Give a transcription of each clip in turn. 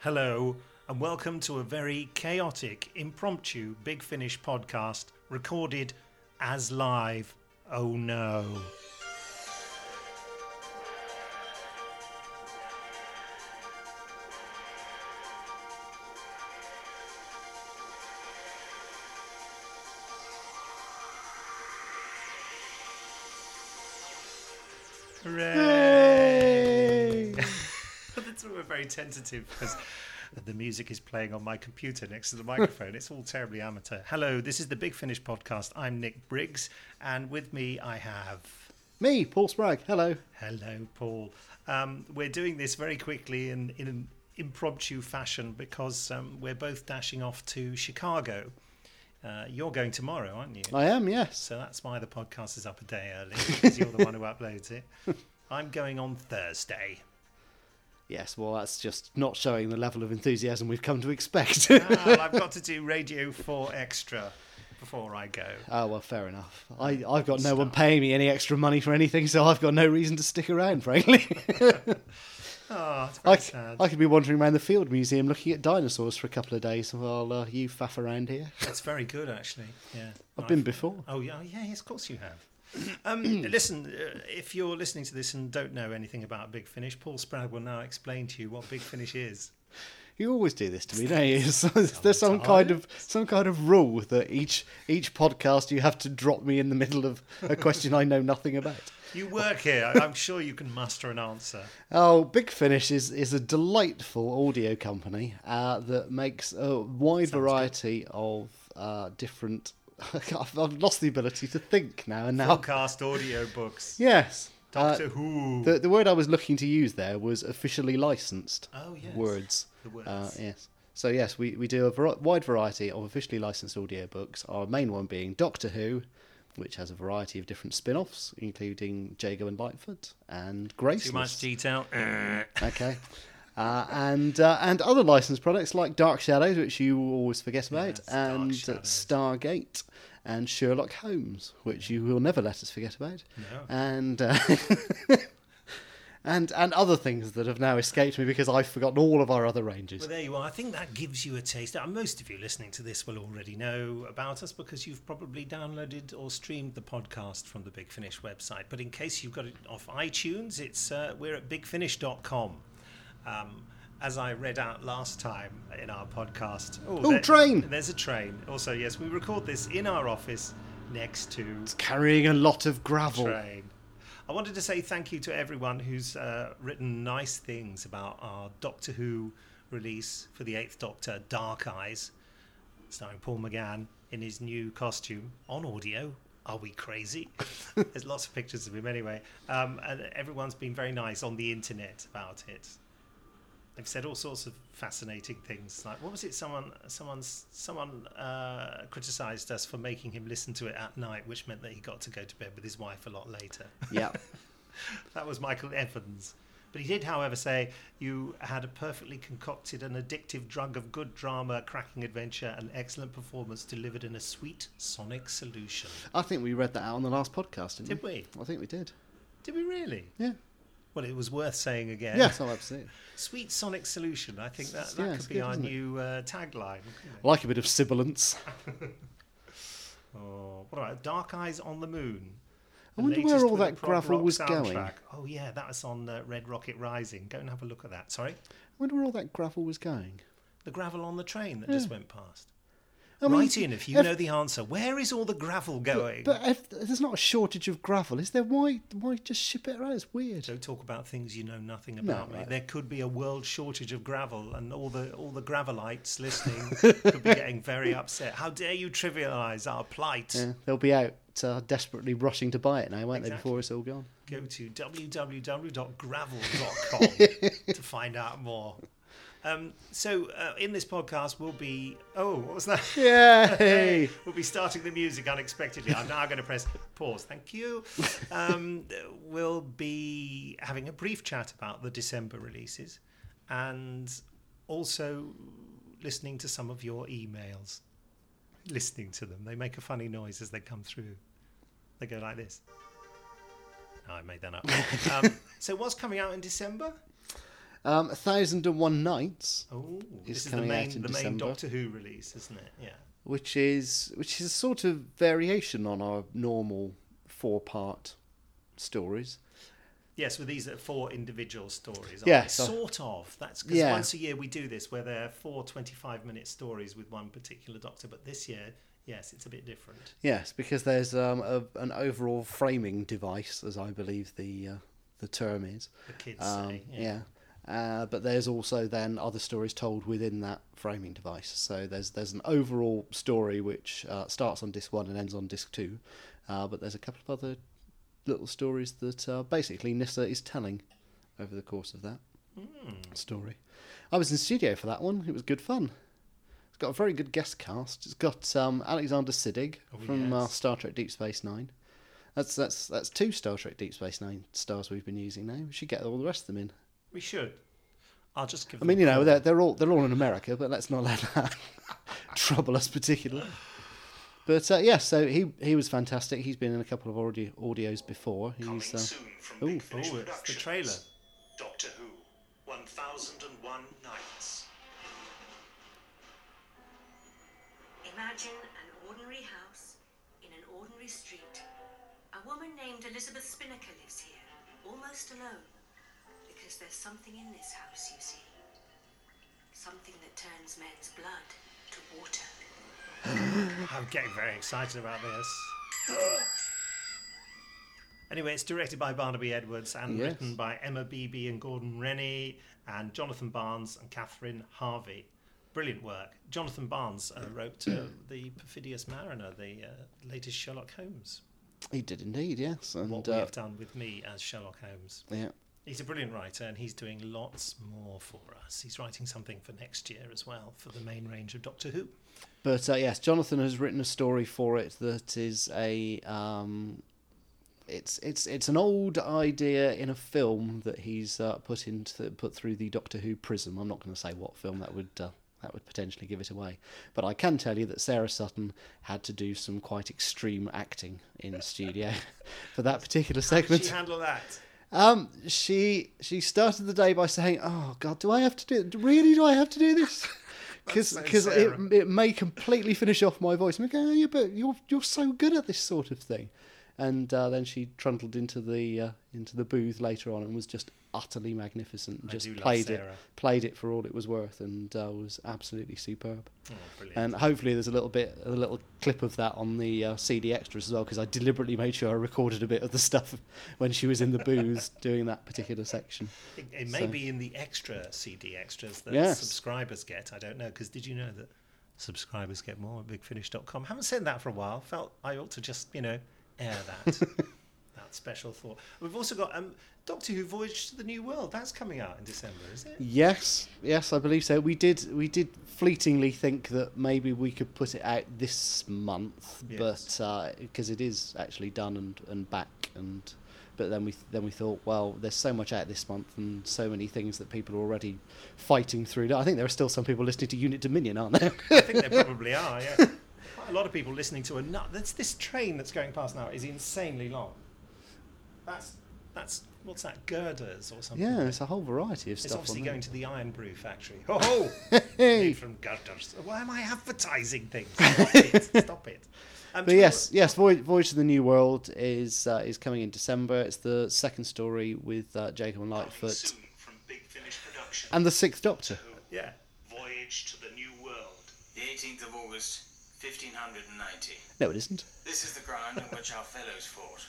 Hello, and welcome to a very chaotic, impromptu Big Finish podcast recorded as live. Oh no. Tentative because the music is playing on my computer next to the microphone. it's all terribly amateur. Hello, this is the Big Finish podcast. I'm Nick Briggs, and with me I have. Me, Paul Spragg. Hello. Hello, Paul. Um, we're doing this very quickly in, in an impromptu fashion because um, we're both dashing off to Chicago. Uh, you're going tomorrow, aren't you? I am, yes. So that's why the podcast is up a day early because you're the one who uploads it. I'm going on Thursday. Yes, well, that's just not showing the level of enthusiasm we've come to expect. Ah, well, I've got to do Radio 4 Extra before I go. oh, well, fair enough. I, I've got no one paying me any extra money for anything, so I've got no reason to stick around, frankly. Oh, I, sad. I could be wandering around the Field Museum looking at dinosaurs for a couple of days while uh, you faff around here. That's very good, actually. Yeah. I've been before. Oh yeah, oh, yeah, yes, of course you have. Um, listen, uh, if you're listening to this and don't know anything about Big Finish, Paul Spragg will now explain to you what Big Finish is. You always do this to me, don't you? So There's some kind of some kind of rule that each each podcast you have to drop me in the middle of a question I know nothing about. You work here. I'm sure you can muster an answer. Oh, Big Finish is, is a delightful audio company uh, that makes a wide variety of uh, different. I've I've lost the ability to think now and now. Podcast audio books. Yes. uh, Doctor Who. the, the word I was looking to use there was officially licensed oh yes. words. The words. Uh, yes. So, yes, we, we do a vari- wide variety of officially licensed audiobooks. Our main one being Doctor Who, which has a variety of different spin offs, including Jago and Lightfoot and Grace. Too much detail. Okay. Uh, and uh, and other licensed products like Dark Shadows, which you always forget about, Yes, and Stargate, and Sherlock Holmes, which you will never let us forget about, No. and uh, and and other things that have now escaped me because I've forgotten all of our other ranges. Well, there you are. I think that gives you a taste. Uh, Most of you listening to this will already know about us because you've probably downloaded or streamed the podcast from the Big Finish website. But in case you've got it off iTunes, it's uh, we're at bigfinish.com. Um, as I read out last time in our podcast. Oh, train! There's a train. Also, yes, we record this in our office next to It's carrying a lot of gravel. train. I wanted to say thank you to everyone who's uh, written nice things about our Doctor Who release for the Eighth Doctor, Dark Eyes, starring Paul McGann in his new costume on audio. Are we crazy? There's lots of pictures of him anyway, um, and everyone's been very nice on the internet about it. They've said all sorts of fascinating things. Like, what was it? Someone, someone's, someone uh, criticised us for making him listen to it at night, which meant that he got to go to bed with his wife a lot later. Yeah. that was Michael Evans. But he did, however, say you had a perfectly concocted and addictive drug of good drama, cracking adventure, and excellent performance delivered in a sweet sonic solution. I think we read that out on the last podcast, didn't Did we? we? I think we did. Did we really? Yeah. Well, it was worth saying again. Yes, oh, absolutely. Sweet sonic solution. I think that, that it's could be good, our new uh, tagline. I like a bit of sibilance. Oh, what about Dark Eyes on the Moon? I wonder where all that gravel was going. Oh yeah, that was on uh, Red Rocket Rising. Go and have a look at that. Sorry, I wonder where all that gravel was going. the gravel on the train that just went past. I mean, Write in if you if- know the answer. Where is all the gravel going? But if there's not a shortage of gravel, is there? Why why just ship it around? It's weird. Don't talk about things you know nothing about, mate. right. There could be a world shortage of gravel, and all the all the gravelites listening could be getting very upset. How dare you trivialise our plight? Yeah, they'll be out uh, desperately rushing to buy it now, won't they? Exactly. Before it's all gone. Go to www.gravel.com to find out more. Um, so, uh, in this podcast, we'll be. Oh, what was that? Yay! we'll be starting the music unexpectedly. I'm now going to press pause. Thank you. Um, we'll be having a brief chat about the December releases and also listening to some of your emails. Listening to them. They make a funny noise as they come through. They go like this. No, I made that up. um, so, what's coming out in December? Um, A Thousand and One Nights, Oh, Is this is the coming out main in the main December. Doctor Who release, isn't it? Yeah. which is which is a sort of variation on our normal four part stories. Yes, well, these are four individual stories. aren't Yeah, they? so- sort of. That's because Yeah. once a year we do this, where there are four 25 minute stories with one particular Doctor. But this year, yes, it's a bit different. Yes, because there's um, a, an overall framing device, as I believe the uh, the term is. The kids Um, say. yeah. Uh, but there's also then other stories told within that framing device. So there's there's an overall story which uh, starts on disc one and ends on disc two, uh, but there's a couple of other little stories that uh, basically Nyssa is telling over the course of that Hmm. story. I was in studio for that one. It was good fun. It's got a very good guest cast. It's got um, Alexander Siddig Oh, from uh, yes. Star Trek Deep Space Nine. That's that's that's two Star Trek Deep Space Nine stars we've been using now. We should get all the rest of them in. We should. I'll just give. I them mean, you know, they're, they're all they're all in America, but let's not let that trouble us particularly. But uh, yeah, so he he was fantastic. He's been in a couple of audio, audios before. Coming He's uh, soon from ooh. Big Finish Oh, it's the trailer. Doctor Who, 1001 Nights. Imagine an ordinary house in an ordinary street. A woman named Elizabeth Spinnaker lives here, almost alone, because there's something in this house, you see. Something that turns men's blood to water. I'm getting very excited about this. Anyway, it's directed by Barnaby Edwards and Yes. written by Emma Beeby and Gordon Rennie and Jonathan Barnes and Catherine Harvey. Brilliant work. Jonathan Barnes uh, wrote uh, The Perfidious Mariner, the uh, latest Sherlock Holmes. he did indeed, yes, and What we uh, have done with me as Sherlock Holmes. yeah, He's a brilliant writer and he's doing lots more for us. He's writing something for next year as well for the main range of Doctor Who. But uh, yes, Jonathan has written a story for it that is a um, it's it's it's an old idea in a film that he's uh, put into put through the Doctor Who prism. I'm not going to say what film that would uh, that would potentially give it away, but I can tell you that Sarah Sutton had to do some quite extreme acting in studio for that particular How did segment. she handle that? Um, she she started the day by saying, "Oh God, do I have to do? Really, do I have to do this?" Because because it, it may completely finish off my voice. I'm like, oh, yeah, but you're you're so good at this sort of thing. And uh, then she trundled into the uh, into the booth later on and was just utterly magnificent. I Just played it played it for all it was worth and uh, was absolutely superb. Oh. And hopefully there's a little bit, a little clip of that on the uh, CD extras as well, because I deliberately made sure I recorded a bit of the stuff when she was in the booths doing that particular section. It, it may So- be in the extra CD extras that Yes. subscribers get. I don't know because did you know that subscribers get more at bigfinish.com? Haven't said that for a while. Felt I ought to just you know air that special thought. We've also got um, Doctor Who Voyage to the New World. That's coming out in December, is it? Yes, yes, I believe so. We did, we did fleetingly think that maybe we could put it out this month, Yes. but because it is actually done and, and back, and but then we then we thought, well, there's so much out this month and so many things that people are already fighting through. I think there are still some people listening to Unit Dominion, aren't there? I think they probably are. Yeah. Quite a lot of people listening to a nut. That's this train that's going past now is insanely long. That's that's what's that girders or something? yeah, it's a whole variety of It's stuff. It's obviously going to the Irn-Bru factory. Ho ho! Hey. Made from girders. Why am I advertising things? Stop it! Stop it! Um, But yes, yes, Voyage, Voyage to the New World is uh, is coming in December. It's the second story with uh, Jago and Lightfoot soon from Big Finish Productions. and the Sixth Doctor. Who, Yeah. Voyage to the New World. The 18th of August, 1590. No, it isn't. This is the ground on which our fellows fought.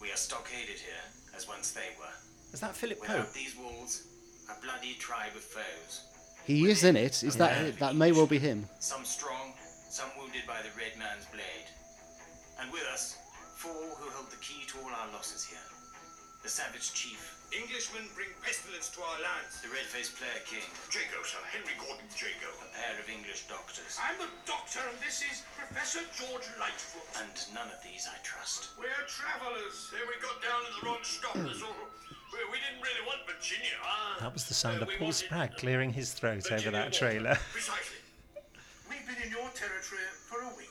We are stockaded here, as once they were. Is that Philip Pope? Without these walls, a bloody tribe of foes. He is in it. Is that Yeah. that may well be him? Some strong, some wounded by the red man's blade. And with us, four who hold the key to all our losses here. The savage chief, Englishmen bring pestilence to our lands. the red-faced player king, Jago, sir. Henry Gordon Jago. a pair of English doctors. I'm the doctor, and this is Professor George Lightfoot. And none of these I trust. We're travellers. Then we got down in the wrong stop. That's all. We, we didn't really want Virginia. Ah. That was the sound Uh, of Paul wanted Spragg clearing his throat over that trailer. Precisely. We've been in your territory for a week.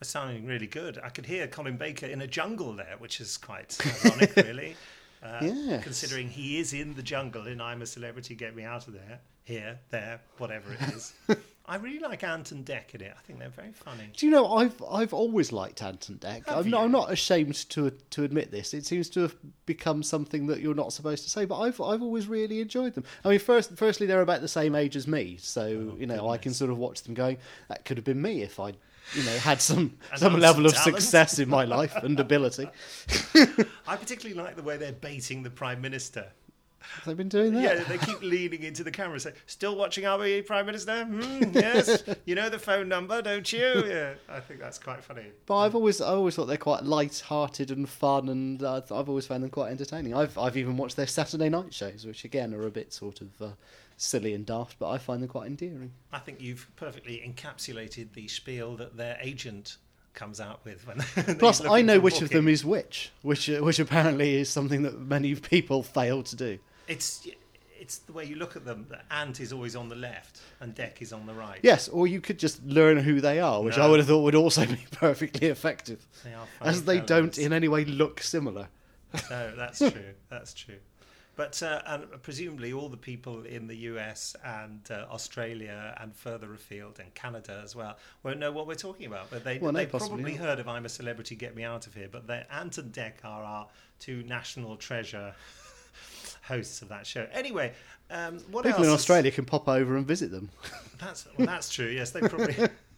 It's sounding really good. I could hear Colin Baker in a jungle there, which is quite ironic, really. Uh, Yes. Considering he is in the jungle in I'm a Celebrity, Get Me Out of There, here, there, whatever it is. I really like Ant and Dec in it. I think they're very funny. Do you know I've I've always liked Ant and Dec. Have I'm not. I'm not ashamed to to admit this. It seems to have become something that you're not supposed to say, but I've I've always really enjoyed them. I mean, first firstly they're about the same age as me, so Oh, you know I can sort of watch them going. That could have been me if I. You know, had some And some level some of talent. success in my life and ability. I particularly like the way they're baiting the Prime Minister. Have they been doing that? Yeah, they keep leaning into the camera and say, Still watching RBE Prime Minister? Hmm, yes. You know the phone number, don't you? Yeah, I think that's quite funny. But I've always, I always thought they're quite light-hearted and fun, and uh, I've always found them quite entertaining. I've, I've even watched their Saturday night shows, which again are a bit sort of uh, silly and daft, but I find them quite endearing. I think you've perfectly encapsulated the spiel that their agent comes out with Plus, I know which of them is which, which, uh, which apparently is something that many people fail to do. It's it's the way you look at them. The ant is always on the left and Dec is on the right. Yes, or you could just learn who they are, which I would have thought would also be perfectly effective, They are as they fellows. don't in any way look similar. No, that's true. That's true. But uh, and presumably all the people in the US and uh, Australia and further afield and Canada as well won't know what we're talking about. But they Well, no, they possibly probably not. heard of "I'm a Celebrity, Get Me Out of Here." But they Ant and Dec are our two national treasure hosts of that show. Anyway, um, what People else? in Australia can pop over and visit them. That's well, that's true. Yes, they probably.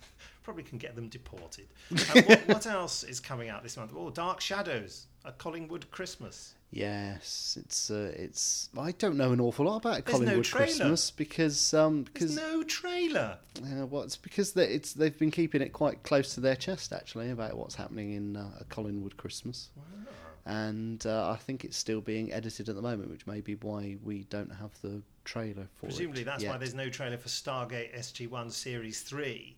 Probably can get them deported. Uh, what, what else is coming out this month? Oh, Dark Shadows, a Collinwood Christmas. Yes, it's uh, it's. I don't know an awful lot about There's Collinwood trailer. Christmas because um There's because no trailer. uh, well, it's because they, it's they've been keeping it quite close to their chest actually about what's happening in uh, a Collinwood Christmas, Wow and uh, I think it's still being edited at the moment, which may be why we don't have the trailer for Presumably it. that's why there's no trailer for Stargate SG-1 Series 3.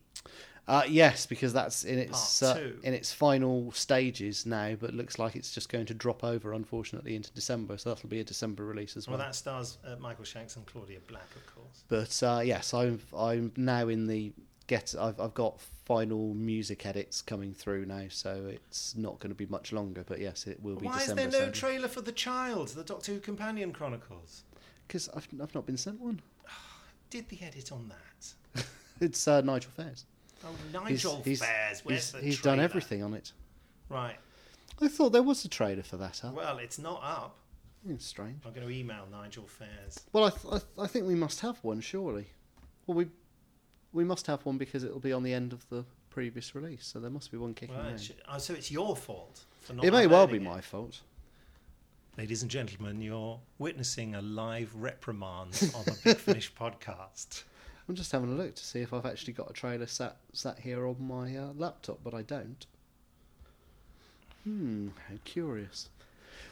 Uh, yes, because that's in its uh, in its final stages now, but looks like it's just going to drop over, unfortunately, into December. So that'll be a December release as Well, well. that stars uh, Michael Shanks and Claudia Black, of course. But uh, yes, I'm I'm now in the get. I've I've got final music edits coming through now, so it's not going to be much longer. But yes, it will be Why December. is there no trailer for The Child, the Doctor Who Companion Chronicles? Because I've I've not been sent one. Did the edit on that? It's uh, Nigel Fairs. Oh, He's- Nigel he's, Fairs, where's he's, the he's done trailer? everything on it. Right. I thought there was a trailer for that. Up. Well, it's not up. It's strange. I'm going to email Nigel Fairs. Well, I, th- I, th- I think we must have one, surely. Well, we we must have one because it'll be on the end of the previous release, so there must be one kicking Right. around. Oh, so it's your fault for not It may well be it. my fault. Ladies and gentlemen, you're witnessing a live reprimand on the Big Finish podcast. I'm just having a look to see if I've actually got a trailer sat sat here on my uh, laptop, but I don't. Hmm, how curious.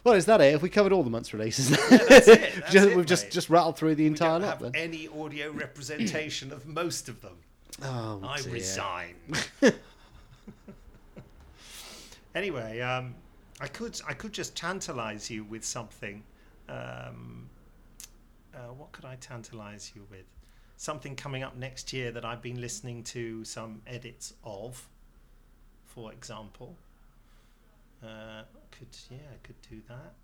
Well, is that it? Have we covered all the month's releases? that's it, that's Just- it, we've just mate. just rattled through the We entire lot have then. any audio representation of most of them. Oh, I dear. resign. anyway, um, I could I could just tantalise you with something. Um, uh, what could I tantalise you with? Something coming up next year that I've been listening to some edits of, for example. Uh, could yeah, I could do that.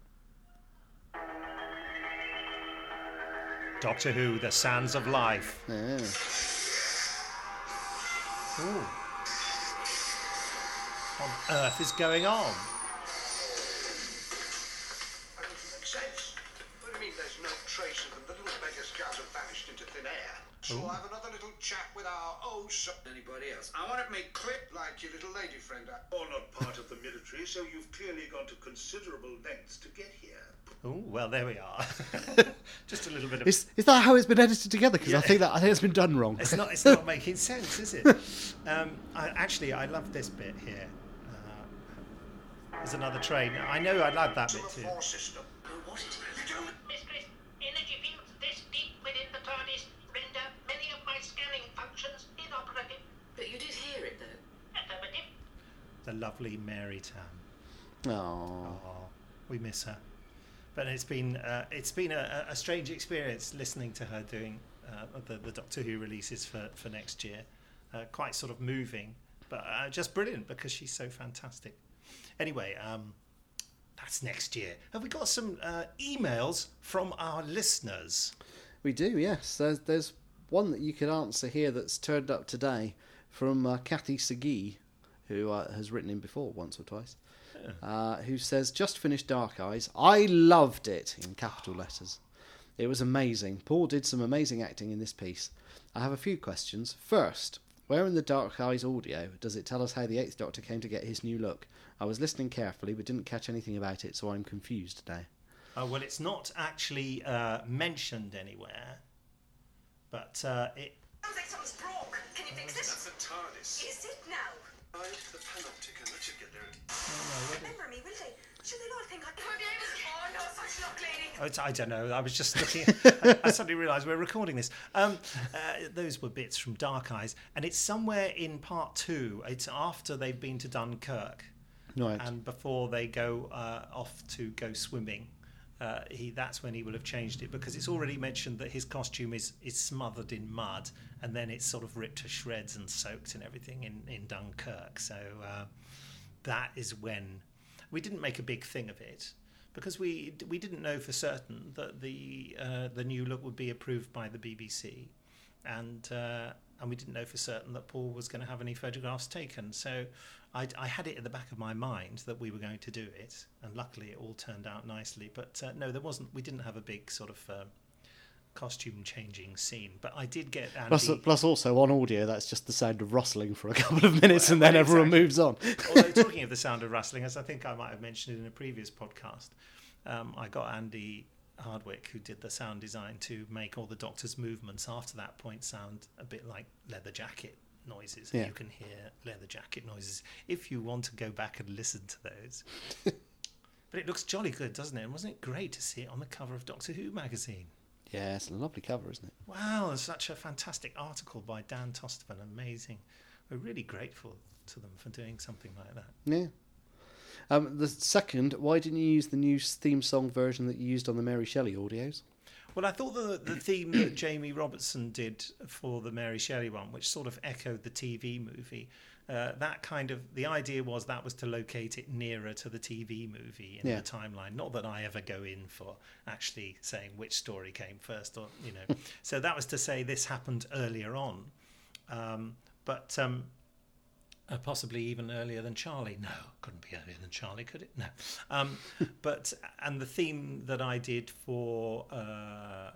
Doctor Who: The Sands of Life. Yeah. Ooh. What on earth is going on? Air. So I'll have another little chat with our oh so Anybody else? I want it made clear. like your little lady friend. uh, You're not part of the military, so you've clearly gone to considerable lengths to get here. Oh well, there we are. Just a little bit of. Is is that how it's been edited together? Because I think that I think it's been done wrong. It's not. It's not making sense, is it? Um, I, actually, I love this bit here. Uh, there's another train. I know I love that to bit the too. floor system. what it is. You do Mistress, energy fields this deep within the TARDIS render many of my scanning functions inoperative. But you did hear it, though. Affirmative. The lovely Mary Tamm. Oh. We miss her. But it's been uh, it's been a, a strange experience listening to her doing uh, the the Doctor Who releases for for next year. Uh, quite sort of moving, but uh, just brilliant because she's so fantastic. Anyway, um, That's next year. Have we got some uh, emails from our listeners? We do, yes. There's there's one that you could answer here that's turned up today from uh, Kathy Segee, who uh, has written in before once or twice. Uh, who says, Just finished Dark Eyes. I loved it, in capital letters. It was amazing. Paul did some amazing acting in this piece. I have a few questions. First, where in the Dark Eyes audio does it tell us how the Eighth Doctor came to get his new look? I was listening carefully but didn't catch anything about it, so I'm confused today. Uh, well, it's not actually uh, mentioned anywhere, but uh, it. Sounds like something's broke. Can you fix it? That's the TARDIS. Is it now? Right, the panoptic, and that should get there. Remember me, will they? Should they not think I can be able to? No, such luck, lady. It's- I don't know. I was just looking. I, I suddenly realised we're recording this. Um, uh, those were bits from Dark Eyes, and it's somewhere in part two. It's after they've been to Dunkirk, Right. and before they go uh, off to go swimming. Uh, he that's when he will have changed it because it's already mentioned that his costume is is smothered in mud and then it's sort of ripped to shreds and soaked and everything in in Dunkirk. So uh, that is when we didn't make a big thing of it because we we didn't know for certain that the uh, the new look would be approved by the BBC, and uh, and we didn't know for certain that Paul was going to have any photographs taken. So I, I had it at the back of my mind that we were going to do it, and luckily it all turned out nicely. But uh, no, there wasn't. We didn't have a big sort of. Um, costume changing scene but i did get Andy Plus, plus, also on audio, that's just the sound of rustling for a couple of minutes, and Well, then everyone exactly. moves on. Although talking of the sound of rustling, as I think I might have mentioned in a previous podcast, um, I got Andy Hardwick, who did the sound design, to make all the Doctor's movements after that point sound a bit like leather jacket noises. Yeah. You can hear leather jacket noises if you want to go back and listen to those. but it looks jolly good, doesn't it? And wasn't it great to see it on the cover of Doctor Who magazine? Yeah, it's a lovely cover, isn't it? Wow, it's such a fantastic article by Dan Tosterman. Amazing. We're really grateful to them for doing something like that. Yeah. Um, the second, why didn't you use the new theme song version that you used on the Mary Shelley audios? Well, I thought the the theme that Jamie Robertson did for the Mary Shelley one, which sort of echoed the TV movie, uh, that kind of the idea was that was to locate it nearer to the TV movie in Yeah. the timeline. Not that I ever go in for actually saying which story came first, or you know. so that was to say this happened earlier on, um, but. Um, uh, possibly even earlier than Charlie. No, couldn't be earlier than Charlie, could it? No. Um, but and the theme that I did for uh,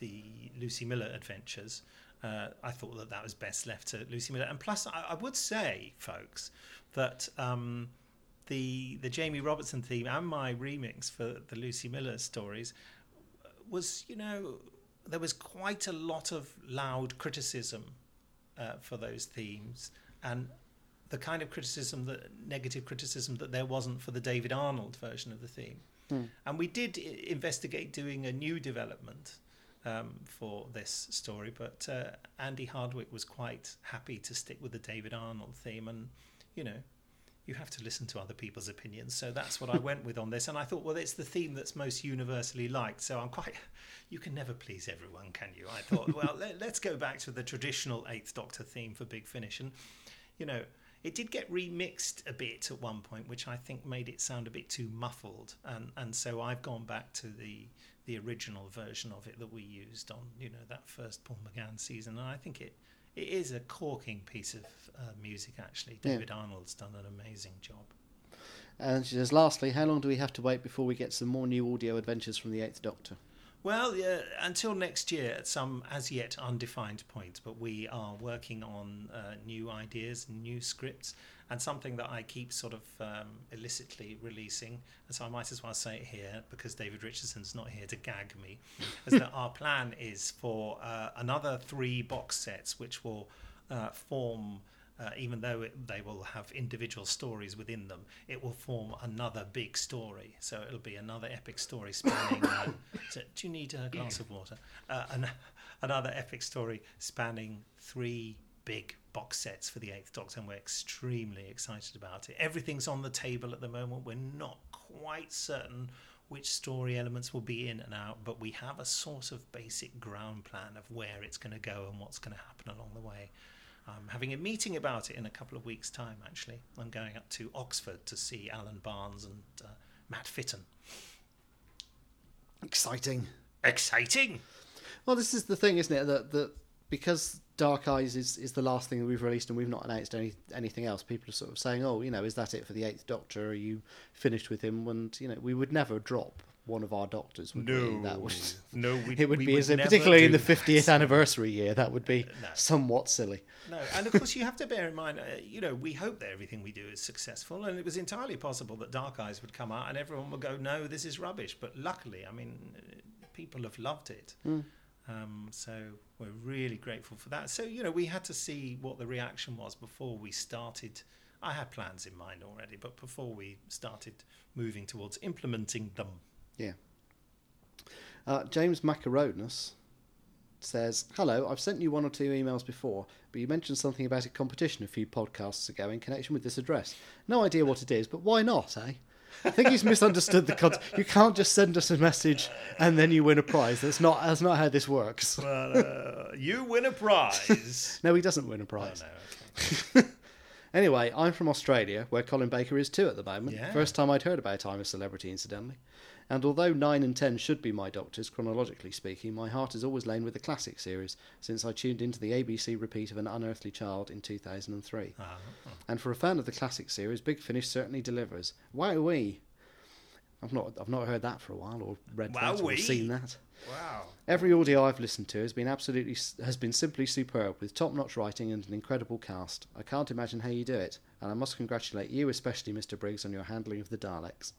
the Lucy Miller adventures, uh, I thought that that was best left to Lucy Miller. And plus, I, I would say, folks, that um, the the Jamie Robertson theme and my remix for the Lucy Miller stories was, you know, there was quite a lot of loud criticism uh, for those themes and the kind of criticism that negative criticism that there wasn't for the David Arnold version of the theme. And we did investigate doing a new development um, for this story, but uh, Andy Hardwick was quite happy to stick with the David Arnold theme, and you know. You have to listen to other people's opinions, so that's what I went with on this. And I thought, well, it's the theme that's most universally liked, so I'm quite. You can never please everyone, can you? I thought, well, let, let's go back to the traditional Eighth Doctor theme for Big Finish, and you know, it did get remixed a bit at one point, which I think made it sound a bit too muffled, and and so I've gone back to the the original version of it that we used on you know that first Paul McGann season, and I think it it is a corking piece of uh, music actually. Yeah. David Arnold's done an amazing job. And she says, lastly, how long do we have to wait before we get some more new audio adventures from the Eighth Doctor? Well, yeah, until next year at some as yet undefined point, but we are working on uh, new ideas, new scripts, and something that I keep sort of um, illicitly releasing. And so I might as well say it here because David Richardson's not here to gag me. is that our plan is for uh, another three box sets, which will uh, form. Uh, even though it, they will have individual stories within them, it will form another big story. So it'll be another epic story spanning. Uh, so do you need a glass of water? Uh, an, another epic story spanning three big box sets for the Eighth Doctor, and we're extremely excited about it. Everything's on the table at the moment. We're not quite certain which story elements will be in and out, but we have a sort of basic ground plan of where it's going to go and what's going to happen along the way. I'm having a meeting about it in a couple of weeks' time, actually. I'm going up to Oxford to see Alan Barnes and uh, Matt Fitton. Exciting. Exciting. Well, this is the thing, isn't it? That that because Dark Eyes is, is the last thing that we've released and we've not announced any anything else. People are sort of saying, "Oh, you know, is that it for the Eighth Doctor? Are you finished with him?" And you know, we would never drop one of our Doctors. Would we? That would no, we, it would we be as never particularly in the fiftieth anniversary year. That would be No. somewhat silly. No, and of course you have to bear in mind, uh, you know, we hope that everything we do is successful, and it was entirely possible that Dark Eyes would come out and everyone would go, "No, this is rubbish." But luckily, I mean, uh, people have loved it, um, so we're really grateful for that. So you know, we had to see what the reaction was before we started. I had plans in mind already, but before we started moving towards implementing them, Yeah. Uh, James Macaronis says, Hello, I've sent you one or two emails before, but you mentioned something about a competition a few podcasts ago in connection with this address. No idea what it is, but why not, eh? I think he's misunderstood the concept. You can't just send us a message and then you win a prize. That's not that's not how this works. well, uh, you win a prize. No, he doesn't win a oh, prize. no, okay. Anyway, I'm from Australia, where Colin Baker is too at the moment. Yeah. First time I'd heard about I'm a Celebrity, incidentally. And although 9 and 10 should be my doctors, chronologically speaking, my heart has always lain with the classic series since I tuned into the ABC repeat of An Unearthly Child in 2003. Ah, And for a fan of the classic series, Big Finish certainly delivers. Wowee! I've not, I've not heard that for a while, or read that, or seen that. Wow. Every audio I've listened to has been absolutely has been simply superb with top-notch writing and an incredible cast. I can't imagine how you do it, and I must congratulate you, especially Mr. Briggs, on your handling of the Daleks.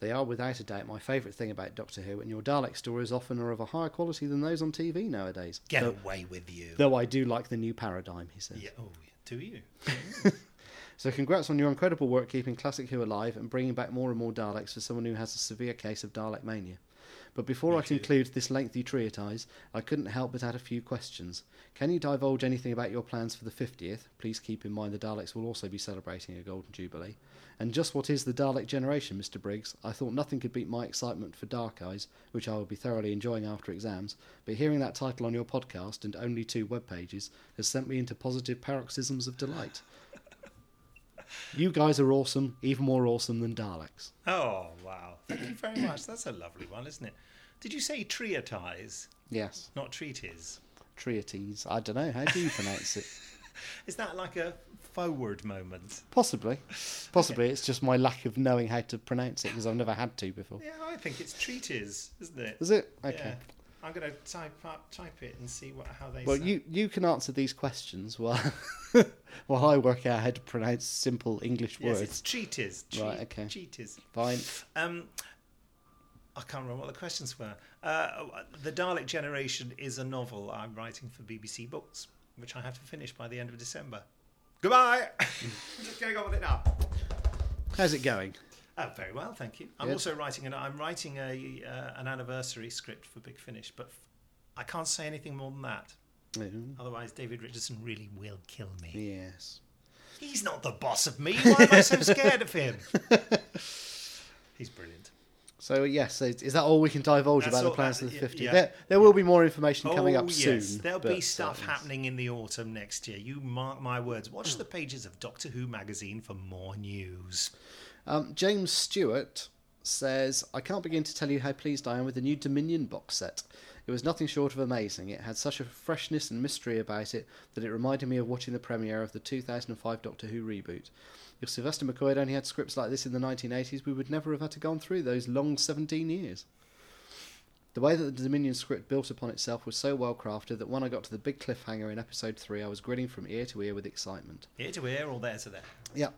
They are without a doubt my favourite thing about Doctor Who, and your Dalek stories often are of a higher quality than those on TV nowadays. Get though, away with you. though I do like the new paradigm, he says. Yeah. Oh, do you? So congrats on your incredible work keeping Classic Who alive and bringing back more and more Daleks for someone who has a severe case of Dalek mania. But before I conclude this lengthy treatise, I couldn't help but add a few questions. Can you divulge anything about your plans for the 50th? Please keep in mind the Daleks will also be celebrating a Golden Jubilee. And just what is the Dalek generation, Mr. Briggs? I thought nothing could beat my excitement for Dark Eyes, which I will be thoroughly enjoying after exams, but hearing that title on your podcast and only two web pages has sent me into positive paroxysms of delight. You guys are awesome, even more awesome than Daleks. Oh, wow. Thank you very much. That's a lovely one, isn't it? Did you say treatise, Yes, not treatise? Treatise. I don't know. How do you pronounce it? Is that like a forward moment? Possibly. Possibly. It's just my lack of knowing how to pronounce it because I've never had to before. Yeah, I think it's treatise, isn't it? Is it? Okay. Yeah. I'm going to type up, type it and see what how they Well, sound. you, you can answer these questions while while I work out how to pronounce simple English Yes, words. it's treatise. Right, okay. Treatise. Fine. Um, I can't remember what the questions were. Uh, the Dalek Generation is a novel I'm writing for BBC Books, which I have to finish by the end of December. Goodbye. Just getting on with it now. How's it going? Uh, very well, thank you. I'm Good. also writing an I'm writing a uh, an anniversary script for Big Finish, but I can't say anything more than that. Mm, Otherwise, David Richardson really will kill me. Yes. He's not the boss of me. Why am I so scared of him? He's brilliant. So yes, is that all we can divulge That's about the plans that- for the yeah, 50? yeah. There, there will be more information coming oh, up yes. soon. There'll be stuff uh, happening in the autumn next year. You mark my words. Watch the pages of Doctor Who magazine for more news. Um, James Stewart says, I can't begin to tell you how pleased I am with the new Dominion box set. It was nothing short of amazing. It had such a freshness and mystery about it that it reminded me of watching the premiere of the 2005 Doctor Who reboot. If Sylvester McCoy had only had scripts like this in the 1980s, we would never have had to gone through those long 17 years. The way that the Dominion script built upon itself was so well crafted that when I got to the big cliffhanger in episode 3, I was grinning from ear to ear with excitement. Ear to ear or there to there. Yeah.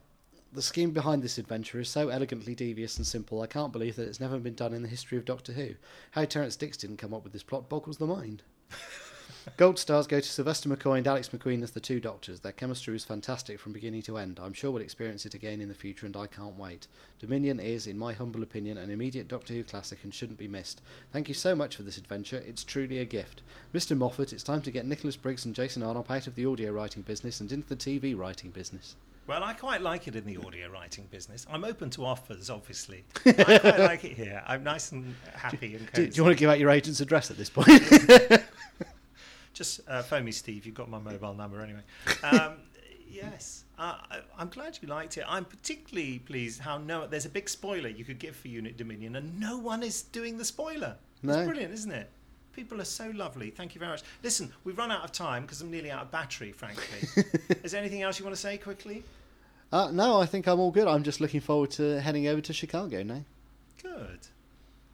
The scheme behind this adventure is so elegantly devious and simple, I can't believe that it's never been done in the history of Doctor Who. How Terrance Dicks didn't come up with this plot boggles the mind. Gold stars go to Sylvester McCoy and Alex Macqueen as the two doctors. Their chemistry is fantastic from beginning to end. I'm sure we'll experience it again in the future, and I can't wait. Dominion is, in my humble opinion, an immediate Doctor Who classic and shouldn't be missed. Thank you so much for this adventure. It's truly a gift. Mr. Moffat, it's time to get Nicholas Briggs and Jason Arnopp out of the audio writing business and into the TV writing business. Well, I quite like it in the audio writing business. I'm open to offers, obviously. I quite like it here. I'm nice and happy and Do, cozy. do you want to give out your agent's address at this point? Just uh, phone me, Steve. You've got my mobile number anyway. Um, Yes, uh, I- I'm glad you liked it. I'm particularly pleased how no there's a big spoiler you could give for Unit Dominion, and no one is doing the spoiler. No. It's brilliant, isn't it? People are so lovely. Thank you very much. Listen, we've run out of time because I'm nearly out of battery. Frankly, is there anything else you want to say quickly? Uh, no, I think I'm all good. I'm just looking forward to heading over to Chicago now. Good.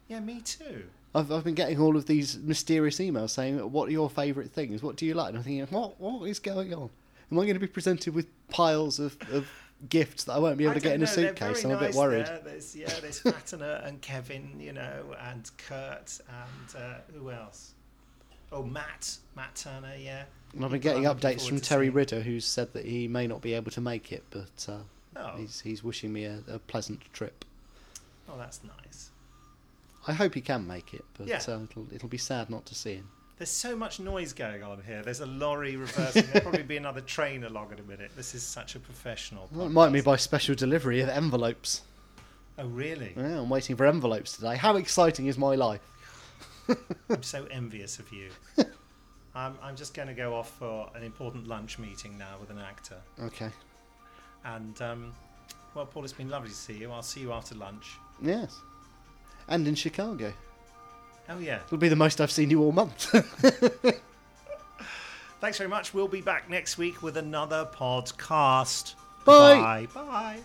Yeah, me too. I've, I've been getting all of these mysterious emails saying, "What are your favourite things? What do you like?" And I'm thinking, "What what is going on? Am I going to be presented with piles of, of gifts that I won't be able I to get in a know, they're suitcase?" I'm a bit worried. There. There's yeah, there's Fatima and Kevin, you know, and Kurt and uh, who else? Oh, Matt, Matt Turner, yeah. And I've been getting updates from Terry seeing. Ridder, who's said that he may not be able to make it, but uh, Oh. he's he's wishing me a, a pleasant trip. Oh, that's nice. I hope he can make it, but Yeah. uh, it'll it'll be sad not to see him. There's so much noise going on here. There's a lorry reversing. There'll probably be another train along in a minute. This is such a professional. Well, it might be by special delivery of envelopes. Oh, really? Yeah, I'm waiting for envelopes today. How exciting is my life? I'm so envious of you. I'm, I'm just going to go off for an important lunch meeting now with an actor. Okay. And, um, well, Paul, it's been lovely to see you. I'll see you after lunch. Yes. And in Chicago. Oh, yeah. It'll be the most I've seen you all month. Thanks very much. We'll be back next week with another podcast. Bye. Bye. Bye.